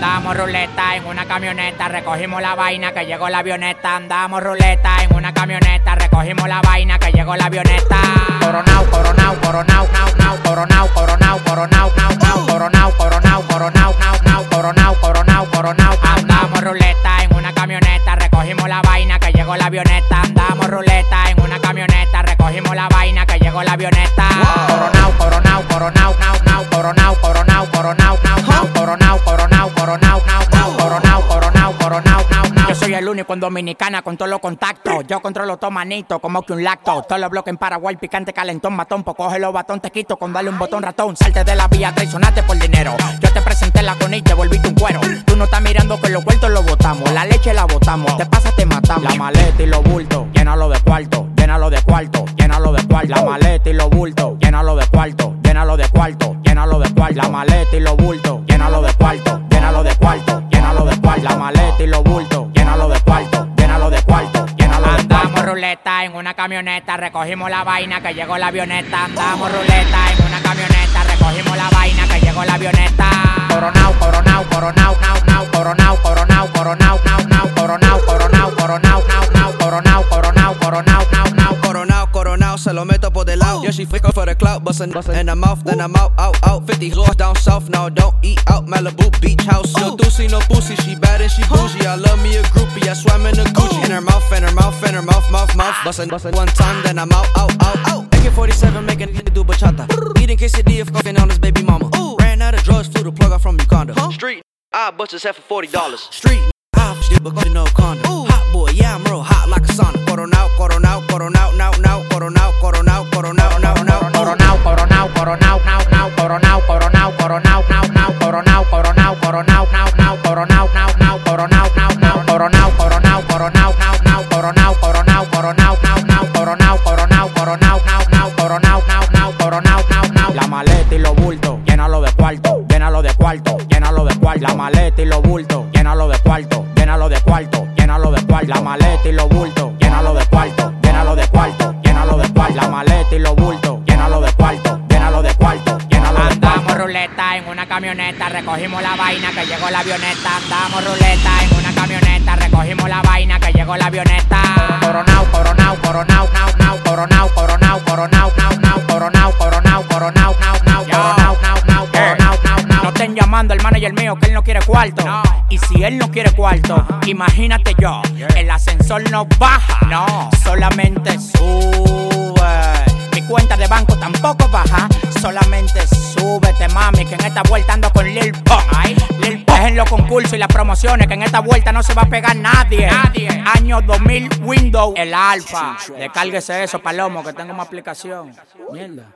Andamos ruleta en una camioneta, recogimos la vaina que llegó la avioneta. Andamos ruleta en una camioneta, recogimos la vaina que llegó la avioneta. Coronao, coronao, coronao, nao, nao, coronao, coronao, coronao, nao, nao, coronao, coronao, coronao, nao, nao, coronao, coronao, coronao. Andamos ruleta en una camioneta, recogimos la vaina que llegó la avioneta. Andamos ruleta en una camioneta, recogimos la vaina que llegó la avioneta. Coronao, coronao, coronao, nao, nao, coronao, coronao, coronao, nao, nao, coronao, coronao, Yo soy el único en Dominicana con todos los contactos. Yo controlo todo manito, como que un lacto. Todos los bloques en Paraguay, picante, calentón, matón. Pues coge los batón, te quito con darle un botón ratón. Salte de la vía, traicionate por dinero. Yo te presenté la con y te volviste un cuero. Tú no estás mirando que los vueltos los botamos. La leche la botamos. Te pasa, te matamos. La maleta y los bultos, llénalo de cuarto, llénalo de cuarto, llénalo de cuarto. La maleta y los bultos, llénalo de cuarto, llénalo de cuarto, llénalo de cuarto. La maleta y los bultos, llénalo de cuarto, llénalo de cuarto. La maleta y los bultos, llénalo de cuarto, llénalo de cuarto, llénalo de cuarto. Andamos ruleta en una camioneta, recogimos la vaina que llegó la avioneta. Andamos ruleta en una camioneta, recogimos la vaina que llegó la avioneta. Coronao, coronao, coronao, nao, nao, coronao, coronao, coronao, nao, nao, coronao, coronao, coronao, nao, nao, coronao, coronao, coronao, nao, se lo meto por del lado. Oh. Yeah, she flick for the clout, bustin' in the mouth, then I'm out, out, out. 50 lost down south, now don't eat out. Malibu beach house. Oh. No doozy, no pussy, she bad and she bougie. I love me a groupie, I swam in a oh. Gucci. In her mouth, in her mouth, in her mouth, mouth, mouth. Bustin', bustin' one time, then I'm out, out, out, out. AK-47 making a do bachata. Eating quesadilla, fucking on his baby mama. Ran out of drugs, flew the plug out from Uganda. Street, I butch his head for forty dollars. Street, I shit, but no condom. Hot boy, yeah, I'm real hot like a sauna. Coronao, coronao, coronao, now, now, coronao, coronao, nao, nao, coronao, coronao, coronao, nao, nao, coronao, nao, nao, coronao, nao, nao, coronao, coronao, coronao, nao, nao, coronao, coronao, coronao, nao, nao, coronao, coronao, coronao, nao, nao, coronao, nao, nao, coronao, nao, nao. La maleta y los bultos, llénalo de cuarto, llénalo de cuarto, llénalo de cuarto. La maleta y los bultos, llénalo de cuarto, llénalo de cuarto, llénalo de cuarto. La maleta y los bultos, llénalo de cuarto, una camioneta, recogimos la vaina que llegó la avioneta. Andamos ruleta en una camioneta, recogimos la vaina que llegó la avioneta. Coronao, coronao, coronao, nao, nao, coronao, coronao, coronao, nao, nao, coronao, coronao, coronao, nao, nao, coronao, nao, nao, coronao, nao, nao. No estén llamando al manager mío que él no quiere cuarto. Y si él no quiere cuarto, imagínate yo, el ascensor no baja, no, solamente sube. Mi cuenta de banco tampoco baja, solamente súbete, mami, que en esta vuelta ando con Lil. Ay, Lil Pump es en los concursos y las promociones, que en esta vuelta no se va a pegar nadie. Nadie. Año 2000 Windows, el Alfa. Descárguese eso, Palomo, que tengo una aplicación. Mierda.